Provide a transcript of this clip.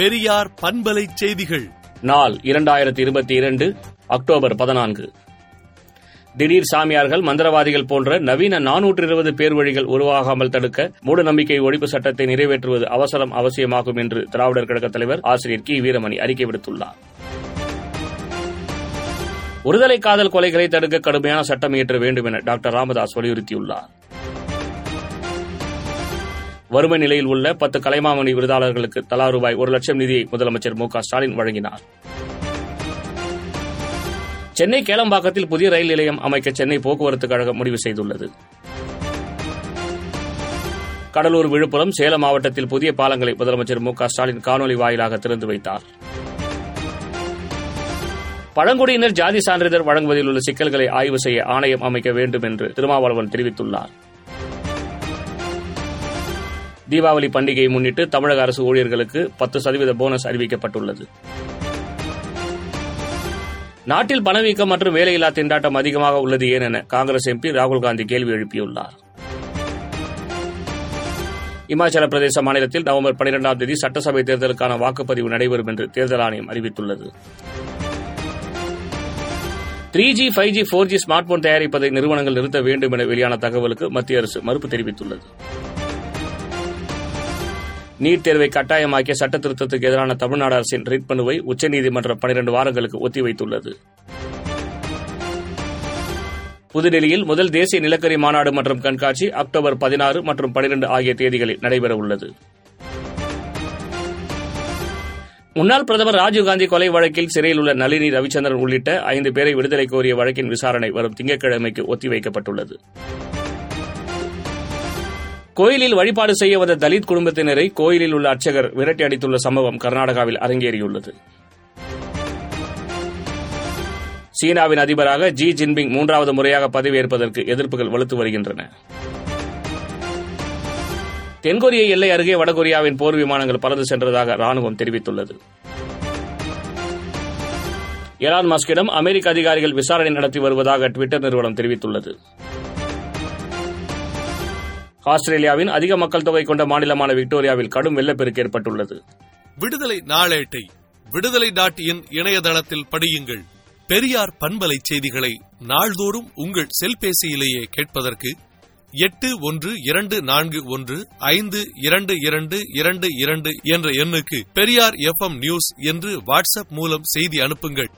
பெரியார் பண்பலை செய்திகள். நாள் இரண்டாயிரத்தி இருபத்தி இரண்டு அக்டோபர் பதினான்கு. திடீர் சாமியார்கள் மந்திரவாதிகள் போன்ற நவீன நானூற்று இருபது பேர் வழிகள் உருவாகாமல் தடுக்க மூட நம்பிக்கை ஒழிப்பு சட்டத்தை நிறைவேற்றுவது அவசரம் அவசியமாகும் என்று திராவிடர் கழக தலைவர் ஆசிரியர் கி. வீரமணி அறிக்கை விடுத்துள்ளார். ஒருதலை காதல் கொலைகளை தடுக்க கடுமையான சட்டம் இயற்ற வேண்டும் என டாக்டர் ராமதாஸ் வலியுறுத்தியுள்ளார். வறுமை நிலையில் உள்ள பத்து கலைமாமணி விருதாளர்களுக்கு தலா ரூபாய் ஒரு லட்சம் நிதியை முதலமைச்சர் மு ஸ்டாலின் வழங்கினார். சென்னை கேளம்பாக்கத்தில் புதிய ரயில் நிலையம் அமைக்க சென்னை போக்குவரத்து கழகம் முடிவு செய்துள்ளது. கடலூர் விழுப்புரம் சேலம் மாவட்டத்தில் புதிய பாலங்களை முதலமைச்சர் மு ஸ்டாலின் காணொலி வாயிலாக திறந்து வைத்தார். பழங்குடியினர் ஜாதி சான்றிதழ் வழங்குவதில் உள்ள சிக்கல்களை ஆய்வு செய்ய ஆணையம் அமைக்க வேண்டும் என்று திருமாவளவன் தெரிவித்துள்ளார். தீபாவளி பண்டிகையை முன்னிட்டு தமிழக அரசு ஊழியர்களுக்கு பத்து சதவீத போனஸ் அறிவிக்கப்பட்டுள்ளது. நாட்டில் பணவீக்கம் மற்றும் வேலையில்லா திண்டாட்டம் அதிகமாக உள்ளது ஏன் என காங்கிரஸ் எம்பி ராகுல் காந்தி கேள்வி எழுப்பியுள்ளார். இமாச்சல பிரதேச மாநிலத்தில் நவம்பர் பனிரெண்டாம் தேதி சட்டசபை தேர்தலுக்கான வாக்குப்பதிவு நடைபெறும் என்று தேர்தல் ஆணையம் அறிவித்துள்ளது. Three G five G four G smart phone தயாரிப்பதை நிறுவனங்கள் நிறுத்த வேண்டும் என வெளியான தகவலுக்கு மத்திய அரசு மறுப்பு தெரிவித்துள்ளது. நீட் தேர்வை கட்டாயமாக்கிய சட்ட திருத்தத்துக்கு எதிரான தமிழ்நாடு அரசின் ரிட் மனுவை உச்சநீதிமன்றம் பனிரண்டு வாரங்களுக்கு ஒத்திவைத்துள்ளது புதுடெல்லியில் முதல் தேசிய நிலக்கரி மாநாடு மற்றும் கண்காட்சி அக்டோபர் பதினாறு மற்றும் பனிரெண்டு ஆகிய தேதிகளில் நடைபெறவுள்ளது. முன்னாள் பிரதமர் ராஜீவ்காந்தி கொலை வழக்கில் சிறையில் உள்ள நளினி ரவிச்சந்திரன் உள்ளிட்ட ஐந்து பேரை விடுதலை கோரிய வழக்கின் விசாரணை வரும் திங்கட்கிழமைக்கு ஒத்திவைக்கப்பட்டுள்ளது கோயிலில் வழிபாடு செய்ய வந்த தலித் குடும்பத்தினரை கோயிலில் உள்ள அர்ச்சகர் விரட்டி அடித்துள்ள சம்பவம் கர்நாடகாவில் அரங்கேறியுள்ளது. சீனாவின் அதிபராக ஜி ஜின்பிங் மூன்றாவது முறையாக பதவியேற்பதற்கு எதிர்ப்புகள் வலுத்து வருகின்றன. தென்கொரிய எல்லை அருகே வடகொரியாவின் போர் விமானங்கள் பறந்து சென்றதாக ராணுவம் தெரிவித்துள்ளது. எலான் மஸ்கிடம் அமெரிக்க அதிகாரிகள் விசாரணை நடத்தி வருவதாக டுவிட்டர் நிறுவனம் தெரிவித்துள்ளது. ஆஸ்திரேலியாவின் அதிக மக்கள் தொகை கொண்ட மாநிலமான விக்டோரியாவில் கடும் வெள்ளப்பெருக்கு ஏற்பட்டுள்ளது. விடுதலை நாளேட்டை விடுதலை டாட் இன் இணையதளத்தில் படியுங்கள். பெரியார் பண்பலை செய்திகளை நாள்தோறும் உங்கள் செல்பேசியிலேயே கேட்பதற்கு எட்டு ஒன்று இரண்டு நான்கு ஒன்று ஐந்து இரண்டு இரண்டு இரண்டு இரண்டு என்ற எண்ணுக்கு பெரியார் எஃப் நியூஸ் என்று வாட்ஸ்அப் மூலம் செய்தி அனுப்புங்கள்.